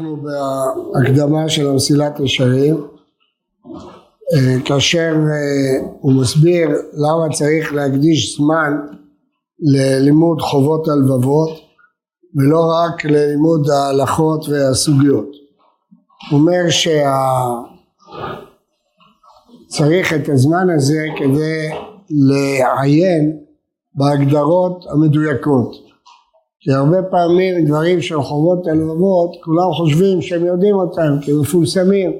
אנחנו בהקדמה של המסילת ישרים אה, כאשר אה, הוא מסביר למה צריך להקדיש זמן ללימוד חובות הלבבות ולא רק ללימוד ההלכות והסוגיות. הוא אומר שצריך את הזמן הזה כדי לעיין בהגדרות המדויקות כי הרבה פעמים דברים של חובות הלבבות כולם חושבים שהם יודעים אותם כי הם מפורסמים.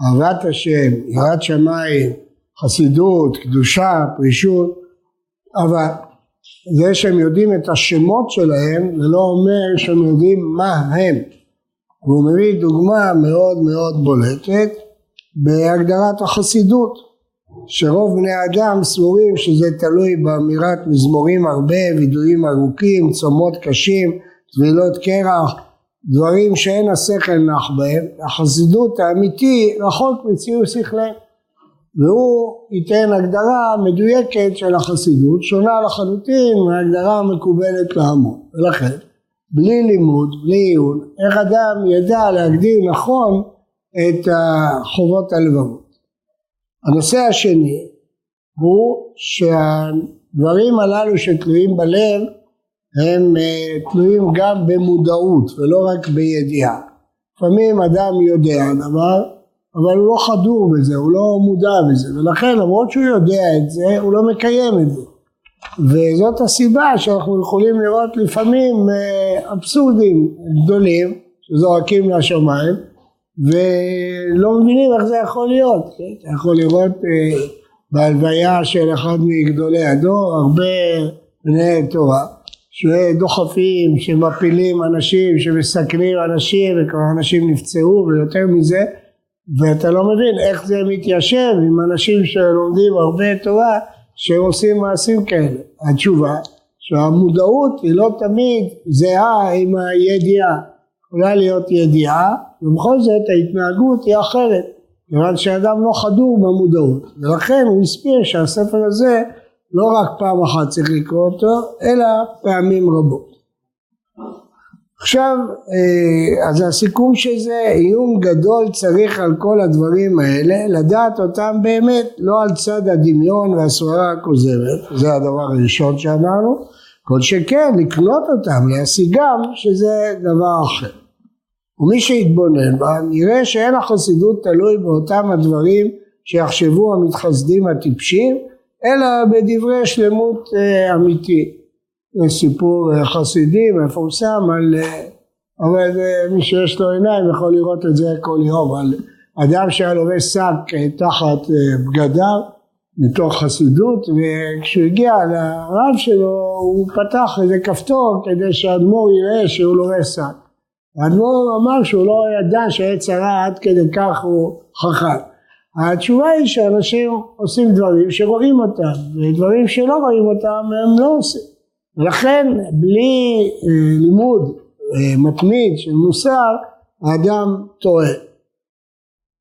אהבת השם, יראת שמיים, חסידות, קדושה, פרישות. אבל זה שהם יודעים את השמות שלהם זה לא אומר שהם יודעים מה הם. והוא מביא דוגמה מאוד מאוד בולטת בהגדרת החסידות שרוב בני אדם סבורים שזה תלוי באמירת מזמורים הרבה, וידויים ארוכים, צומות קשים, טבילות קרח, דברים שאין השכל נח בהם, החסידות האמיתי רחוק מציור שכליהם והוא ייתן הגדרה מדויקת של החסידות, שונה לחלוטין מההגדרה המקובלת להמון ולכן בלי לימוד, בלי עיון, איך אדם ידע להגדיר נכון את החובות הלבבות הנושא השני הוא שהדברים הללו שתלויים בלב הם אה, תלויים גם במודעות ולא רק בידיעה. לפעמים אדם יודע דבר אבל הוא לא חדור בזה, הוא לא מודע בזה ולכן למרות שהוא יודע את זה הוא לא מקיים את זה וזאת הסיבה שאנחנו יכולים לראות לפעמים אה, אבסורדים גדולים שזורקים לשמיים ולא מבינים איך זה יכול להיות, כן? אתה יכול לראות אה, בהלוויה של אחד מגדולי הדור הרבה בני תורה שדוחפים, שמפילים אנשים, שמסכנים אנשים וכבר אנשים נפצעו ויותר מזה ואתה לא מבין איך זה מתיישב עם אנשים שלומדים הרבה תורה שעושים מעשים כאלה. התשובה שהמודעות היא לא תמיד זהה עם הידיעה יכולה להיות ידיעה ובכל זאת ההתנהגות היא אחרת כיוון שאדם לא חדור במודעות. ולכן הוא הסביר שהספר הזה לא רק פעם אחת צריך לקרוא אותו אלא פעמים רבות. עכשיו אה, אז הסיכום של זה עיון גדול צריך על כל הדברים האלה לדעת אותם באמת לא על צד הדמיון והסברה הכוזרת זה הדבר הראשון שאמרנו כל שכן לקנות אותם, להשיגם, שזה דבר אחר. ומי שיתבונן בה, נראה שאין החסידות תלוי באותם הדברים שיחשבו המתחסדים הטיפשים, אלא בדברי שלמות אה, אמיתי. זה סיפור אה, חסידי מפורסם על, אבל אה, מי שיש לו עיניים יכול לראות את זה כל יום, על אדם שהיה לובש שק תחת בגדיו מתוך חסידות וכשהוא הגיע לרב שלו הוא פתח איזה כפתור כדי שהאדמו"ר יראה שהוא לובש שק. האדמו"ר אמר שהוא לא ידע שעת צרה עד כדי כך הוא חכם. התשובה היא שאנשים עושים דברים שרואים אותם ודברים שלא רואים אותם הם לא עושים. ולכן בלי אה, לימוד אה, מתמיד של מוסר האדם טועה.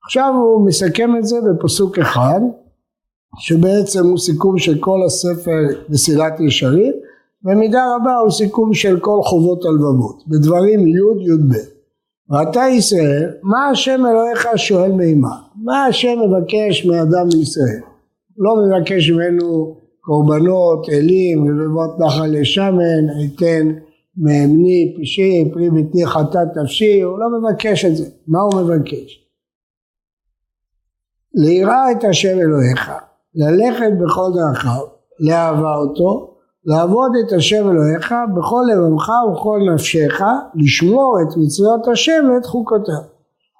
עכשיו הוא מסכם את זה בפסוק אחד שבעצם הוא סיכום של כל הספר מסילת ישרים במידה רבה הוא סיכום של כל חובות הלבבות בדברים י' י"ב. ואתה ישראל מה השם אלוהיך שואל מימה? מה השם מבקש מאדם לישראל? לא מבקש ממנו קורבנות אלים רבבות נחל לשמן אתן מבני פשעי פרי ביתי חטאת נפשי הוא לא מבקש את זה. מה הוא מבקש? ליראה את השם אלוהיך ללכת בכל דרכיו, לאהבה אותו, לעבוד את השם אלוהיך בכל לבבך ובכל נפשך, לשמור את מצוות השם ואת חוקותיו.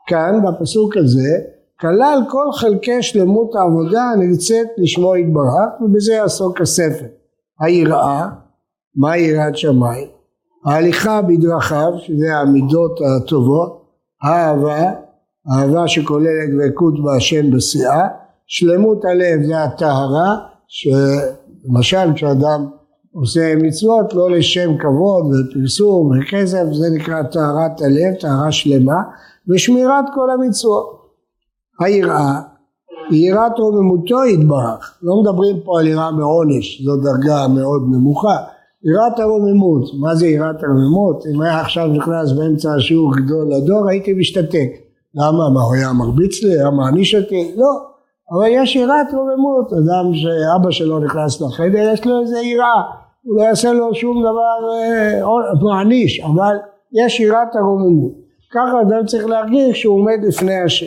כאן בפסוק הזה כלל כל חלקי שלמות העבודה הנרצית לשמו יתברך ובזה יעסוק הספר. היראה, מה יראת שמיים? ההליכה בדרכיו שזה המידות הטובות, האהבה, אהבה שכוללת דבקות בהשם בשיאה שלמות הלב זה הטהרה, שלמשל כשאדם עושה מצוות לא לשם כבוד ופרסום וכסף, זה נקרא טהרת הלב, טהרה שלמה, ושמירת כל המצוות. היראה יראת רוממותו יתברך, לא מדברים פה על יראה מעונש, זו דרגה מאוד נמוכה, יראת הרוממות, מה זה יראת הרוממות? אם היה עכשיו נכנס באמצע השיעור גדול לדור הייתי משתתק. למה? מה הוא היה מרביץ לי? היה מעניש אותי? לא. אבל יש יראת רוממות, אדם שאבא שלו נכנס לחדר יש לו איזה יראה, הוא לא יעשה לו שום דבר אה, מעניש, אבל יש יראת הרוממות. ככה אדם צריך להרגיש שהוא עומד לפני השם.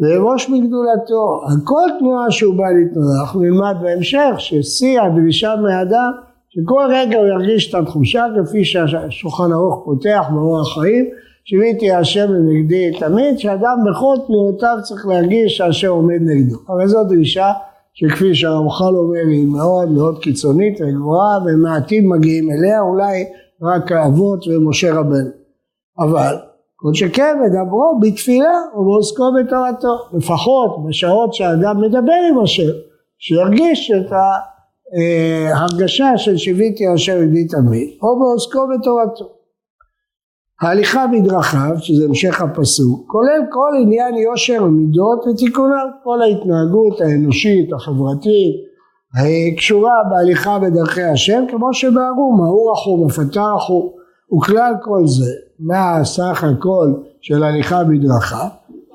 ויבוש מגדולתו, על כל תנועה שהוא בא לתנועה, אנחנו נלמד בהמשך ששיא הדרישה מאדם שכל רגע הוא ירגיש את התחושה כפי שהשולחן ערוך פותח באורח חיים שיוויתי השם לנגדי תמיד שאדם בכל תנועותיו צריך להרגיש שהשם עומד נגדו. אבל זו דרישה שכפי שהרמח"ל אומר היא מאוד מאוד קיצונית וגבוהה ומעטים מגיעים אליה אולי רק האבות ומשה רבנו. אבל כל שכן מדברו בתפילה ובעוסקו בתורתו. לפחות בשעות שהאדם מדבר עם השם שירגיש את ההרגשה של שיוויתי השם ידי תמיד או בעוסקו בתורתו ההליכה בדרכיו, שזה המשך הפסוק, כולל כל עניין יושר ומידות ותיקונם, כל ההתנהגות האנושית, החברתית, קשורה בהליכה בדרכי השם, כמו שבהרו, מהו רחום, הפתה רחום, וכלל כל זה, מה סך הכל של הליכה בדרכיו,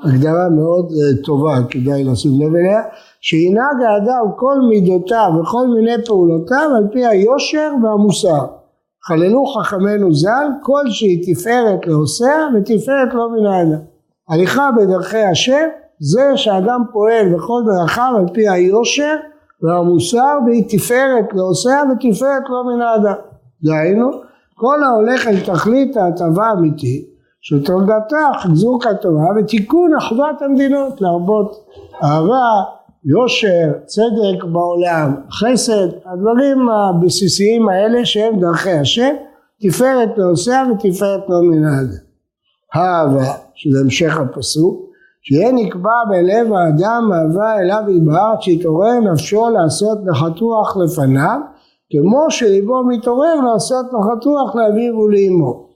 הגדרה מאוד אה, טובה, כדאי לשים לב אליה, שינהג האדם כל מידותיו וכל מיני פעולותיו על פי היושר והמוסר. חללו חכמינו ז"ל כל שהיא תפארת לעושיה ותפארת לא מן האדם. הליכה בדרכי השם זה שאדם פועל בכל דרכיו על פי היושר והמוסר והיא תפארת לעושיה ותפארת לא מן האדם. דהיינו כל ההולך אל תכלית ההטבה האמיתית שתולדתה חיזוק התורה ותיקון אחוות המדינות להרבות אהבה יושר, צדק בעולם, חסד, הדברים הבסיסיים האלה שהם דרכי השם, תפארת לעושיה ותפארת לא האדם. האהבה, שזה המשך הפסוק, שיהיה נקבע בלב האדם אהבה אליו יבהר שיתעורר נפשו לעשות נחתוח לפניו כמו שליבו מתעורר לעשות נחתוח לאביו ולאמו.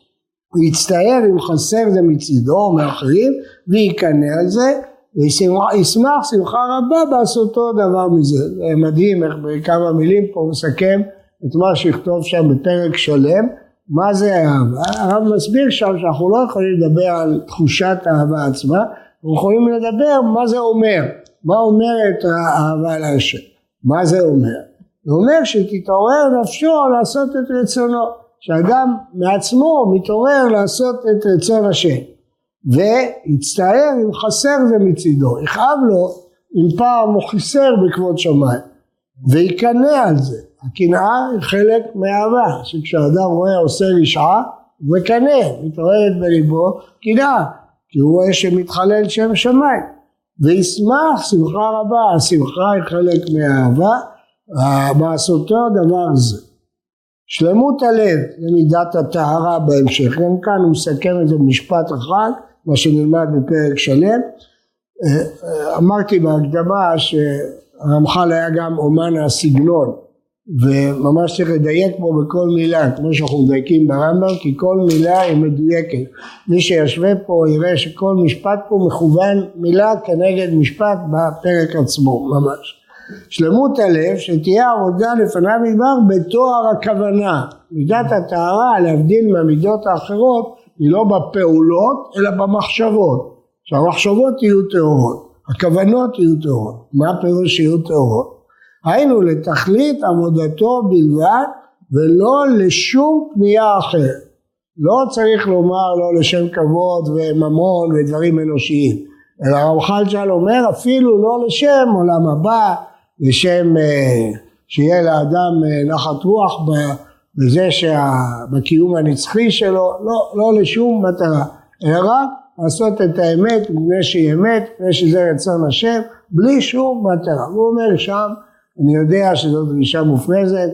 הוא יצטער אם חסר זה מצידו או מאחרים ויקנא על זה וישמח שמחה רבה בעשותו דבר מזה. זה מדהים איך בכמה מילים פה הוא מסכם את מה שיכתוב שם בפרק שלם, מה זה אהבה. הרב מסביר שם שאנחנו לא יכולים לדבר על תחושת האהבה עצמה, אנחנו יכולים לדבר מה זה אומר, מה אומרת האהבה להשם, מה זה אומר. זה אומר שתתעורר נפשו לעשות את רצונו, שאדם מעצמו מתעורר לעשות את רצון השם. ויצטער אם חסר זה מצידו, יכאב לו אם פעם הוא חיסר בכבוד שמיים. ויקנא על זה, הקנאה היא חלק מאהבה, שכשאדם רואה עושה רשעה הוא מקנא, מתעוררת בליבו קנאה, כי הוא רואה שמתחלל שם שמיים. וישמח שמחה רבה, השמחה היא חלק מהאהבה, מעשותו דבר זה. שלמות הלב למידת הטהרה בהמשך, גם כאן הוא מסכם את זה במשפט אחד מה שנלמד בפרק שלם. אה, אה, אמרתי בהקדמה שהרמח"ל היה גם אומן הסגנון וממש צריך לדייק פה בכל מילה כמו שאנחנו מדייקים ברמב"ם כי כל מילה היא מדויקת. מי שישווה פה יראה שכל משפט פה מכוון מילה כנגד משפט בפרק עצמו ממש. שלמות הלב שתהיה עבודה לפניו ידבר בתואר הכוונה. מידת הטהרה להבדיל מהמידות האחרות היא לא בפעולות אלא במחשבות. שהמחשבות יהיו טהורות הכוונות יהיו טהורות מה הפירוש שיהיו טהורות? היינו לתכלית עבודתו בלבד ולא לשום פנייה אחרת. לא צריך לומר לא לשם כבוד וממון ודברים אנושיים. אלא הרמח"ל שאל אומר אפילו לא לשם עולם הבא לשם אה, שיהיה לאדם אה, נחת רוח בזה שבקיום הנצחי שלו, לא, לא לשום מטרה, אלא רק לעשות את האמת מפני שהיא אמת, מפני שזה רצון השם, בלי שום מטרה. הוא אומר שם, אני יודע שזו דרישה מופרזת,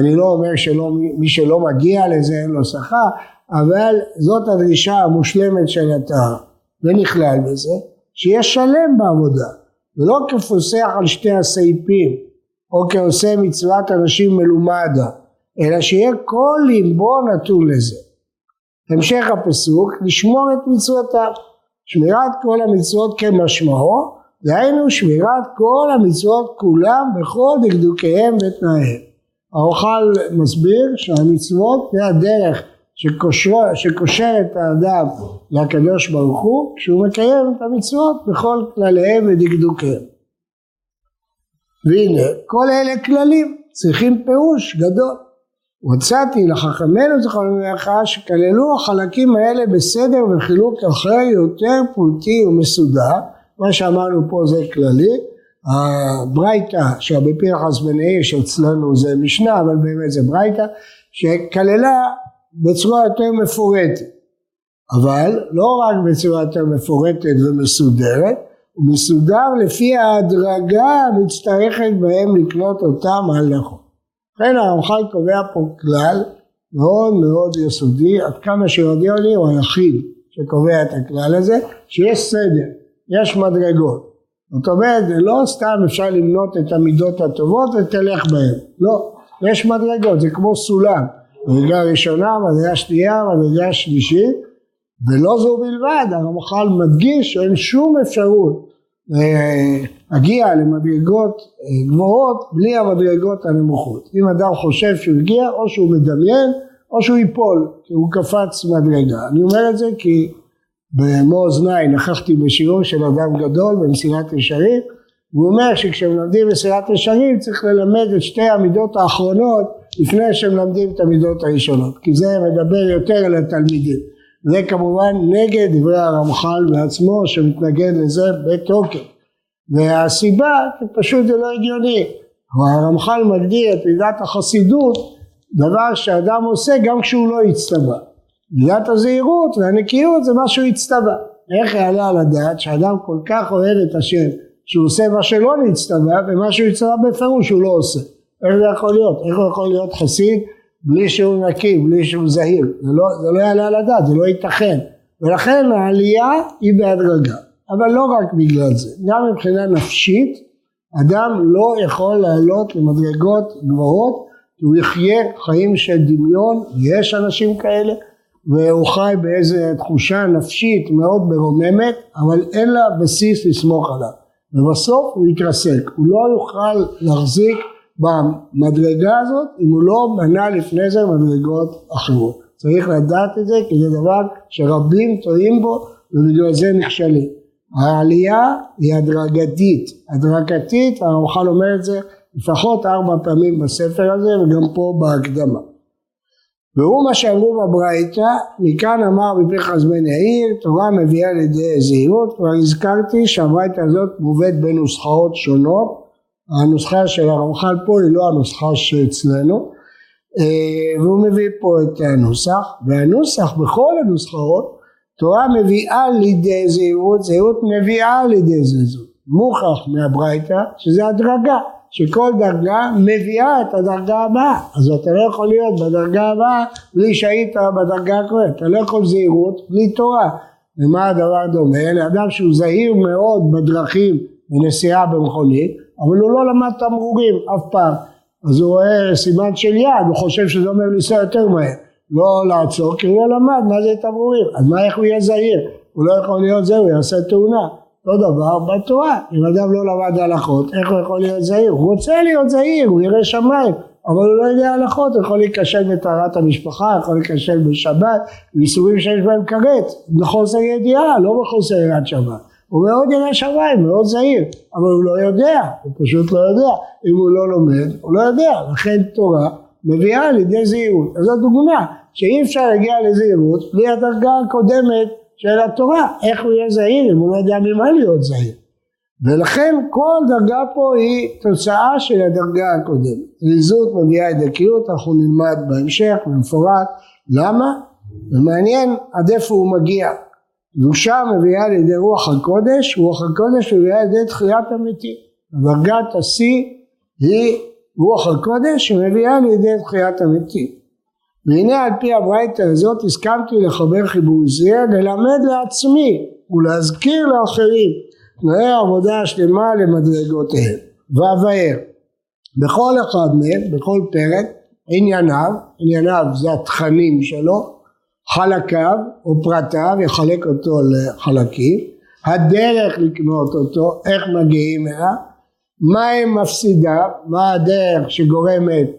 אני לא אומר שמי שלא מגיע לזה אין לו שכר, אבל זאת הדרישה המושלמת של הטהרה. ונכלל בזה שיהיה שלם בעבודה, ולא כפוסח על שתי הסעיפים, או כעושה מצוות אנשים מלומדה, אלא שיהיה כל ליבו נתון לזה. המשך הפסוק, לשמור את מצוותיו. שמירת כל המצוות כמשמעו, דהיינו שמירת כל המצוות כולם בכל דקדוקיהם ותנאיהם. הרמח"ל מסביר שהמצוות זה הדרך שקושר, שקושר את האדם לקדוש ברוך הוא כשהוא מקיים את המצוות בכל כלליהם ודקדוקיהם. והנה כל אלה כללים צריכים פירוש גדול. מצאתי לחכמינו זכרנו לברכה שכללו החלקים האלה בסדר וחילוק אחר יותר פרוטי ומסודר. מה שאמרנו פה זה כללי. הברייתא שרבי פנחס בן העיר שאצלנו זה משנה אבל באמת זה ברייתא שכללה בצורה יותר מפורטת. אבל לא רק בצורה יותר מפורטת ומסודרת הוא מסודר לפי ההדרגה המצטרכת בהם לקלוט אותם על נכון. לכן הרמח"ל קובע פה כלל מאוד מאוד יסודי עד כמה שיודע לי הוא היחיד שקובע את הכלל הזה שיש סדר, יש מדרגות. זאת אומרת, לא סתם אפשר למנות את המידות הטובות ותלך בהן, לא, יש מדרגות, זה כמו סולם, מדרגה ראשונה, מדרגה שנייה, מדרגה שלישית, ולא זו בלבד, הרמח"ל מדגיש שאין שום אפשרות להגיע למדרגות אה, גבוהות בלי המדרגות הנמוכות. אם אדם חושב שהוא הגיע, או שהוא מדמיין, או שהוא ייפול, כי הוא קפץ מדרגה. אני אומר את זה כי במו אוזניי נכחתי בשיעור של אדם גדול במסירת ישרים והוא אומר שכשמלמדים מסירת ישרים צריך ללמד את שתי המידות האחרונות לפני שמלמדים את המידות הראשונות כי זה מדבר יותר על התלמידים זה כמובן נגד דברי הרמח"ל בעצמו שמתנגד לזה בתוקף והסיבה פשוט זה לא הגיוני הרמח"ל מגדיר את מידת החסידות דבר שאדם עושה גם כשהוא לא הצטווה מידת הזהירות והנקיות זה משהו הצטווה. איך יעלה על הדעת שאדם כל כך אוהב את השם שהוא עושה מה שלא נצטווה ומה שהוא הצטווה בפירוש הוא לא עושה. איך זה יכול להיות? איך הוא יכול להיות חסיד בלי שהוא נקי, בלי שהוא זהיר? זה לא, זה לא יעלה על הדעת, זה לא ייתכן. ולכן העלייה היא בהדרגה. אבל לא רק בגלל זה, גם מבחינה נפשית אדם לא יכול לעלות למדרגות גבוהות כי הוא יחיה חיים של דמיון, יש אנשים כאלה והוא חי באיזה תחושה נפשית מאוד מרוממת, אבל אין לה בסיס לסמוך עליו. ובסוף הוא יתרסק, הוא לא יוכל להחזיק במדרגה הזאת אם הוא לא מנה לפני זה מדרגות אחרות. צריך לדעת את זה כי זה דבר שרבים טועים בו ובגלל זה נכשלים. העלייה היא הדרגתית, הדרגתית, הרמח"ל אומר את זה לפחות ארבע פעמים בספר הזה וגם פה בהקדמה. והוא מה שאמרו בברייתא, מכאן אמר בפרחס בן יאיר, תורה מביאה לידי זהירות, כבר הזכרתי שהברייתא הזאת מובאת בנוסחאות שונות, הנוסחה של הרמח"ל פה היא לא הנוסחה שאצלנו, אה, והוא מביא פה את הנוסח, והנוסח בכל הנוסחאות, תורה מביאה לידי זהירות, זהירות מביאה לידי זהירות, מוכח מהברייתא שזה הדרגה, שכל דרגה מביאה את הדרגה הבאה. אז אתה לא יכול להיות בדרגה הבאה בלי שהיית בדרגה הקודמת. אתה לא יכול זהירות בלי תורה. ומה הדבר דומה? לאדם שהוא זהיר מאוד בדרכים בנסיעה במכונית אבל הוא לא למד תמרורים אף פעם. אז הוא רואה סימן של יד הוא חושב שזה אומר לנסוע יותר מהר. לא לעצור כי הוא לא למד מה זה תמרורים. אז מה איך הוא יהיה זהיר? הוא לא יכול להיות זה הוא יעשה תאונה. אותו דבר בתורה, אם אדם לא למד הלכות, איך הוא יכול להיות זהיר? הוא רוצה להיות זהיר, הוא ירא שמיים, אבל הוא לא יודע הלכות, הוא יכול להיכשל בטהרת המשפחה, יכול להיכשל בשבת, ואיסורים שיש בהם כרת, בחוסר ידיעה, לא בחוסר יראת שבת. הוא מאוד ירא שמיים, מאוד זהיר, אבל הוא לא יודע, הוא פשוט לא יודע. אם הוא לא לומד, הוא לא יודע, לכן תורה מביאה לידי זהירות. אז זו דוגמה שאי אפשר להגיע לזהירות בלי הדרגה הקודמת של התורה, איך הוא יהיה זהיר אם הוא לא יודע ממה להיות זהיר. ולכן כל דרגה פה היא תוצאה של הדרגה הקודמת. ריזות מביאה את דקיות, אנחנו נלמד בהמשך במפורט. למה? ומעניין עד איפה הוא מגיע. קדושה מביאה לידי רוח הקודש, רוח הקודש מביאה לידי תחיית המתים. דרגת השיא היא רוח הקודש שמביאה לידי תחיית המתים. והנה על פי הברייתא הזאת הסכמתי לחבר חיבור זה ללמד לעצמי ולהזכיר לאחרים תנאי עבודה שלמה למדרגותיהם ואבאר בכל אחד מהם בכל פרק ענייניו ענייניו זה התכנים שלו חלקיו או פרטיו יחלק אותו לחלקים. הדרך לקנות אותו איך מגיעים אליו מה הם מפסידיו מה הדרך שגורמת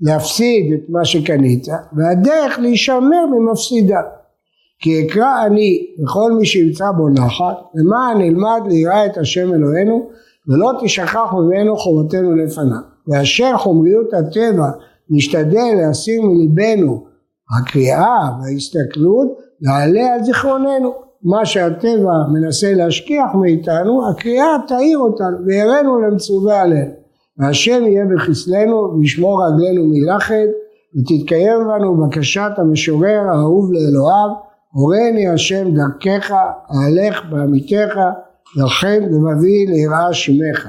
להפסיד את מה שקנית? והדרך להישמר ממפסידה. כי אקרא אני וכל מי שימצא בו נחת למען נלמד ליראה את השם אלוהינו ולא תשכח ממנו חובתנו לפניו. ואשר חומריות הטבע נשתדל להסיר מליבנו הקריאה וההסתכלות נעלה על זיכרוננו. מה שהטבע מנסה להשכיח מאיתנו הקריאה תאיר אותנו ויראנו למצווה עלינו והשם יהיה בחסלנו וישמור רגלינו מלחד ותתקיים בנו בקשת המשורר האהוב לאלוהיו הורני השם דרכך אהלך בעמיתך יחד לבבי ליראה שמך.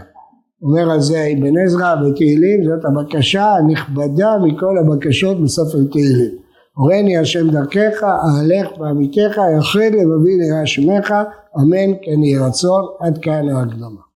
אומר על זה אבן עזרא בתהילים זאת הבקשה הנכבדה מכל הבקשות בספר תהילים הורני השם דרכך אהלך בעמיתך יחד לבבי ליראה שמך אמן כן יהי רצון עד כאן ההקדמה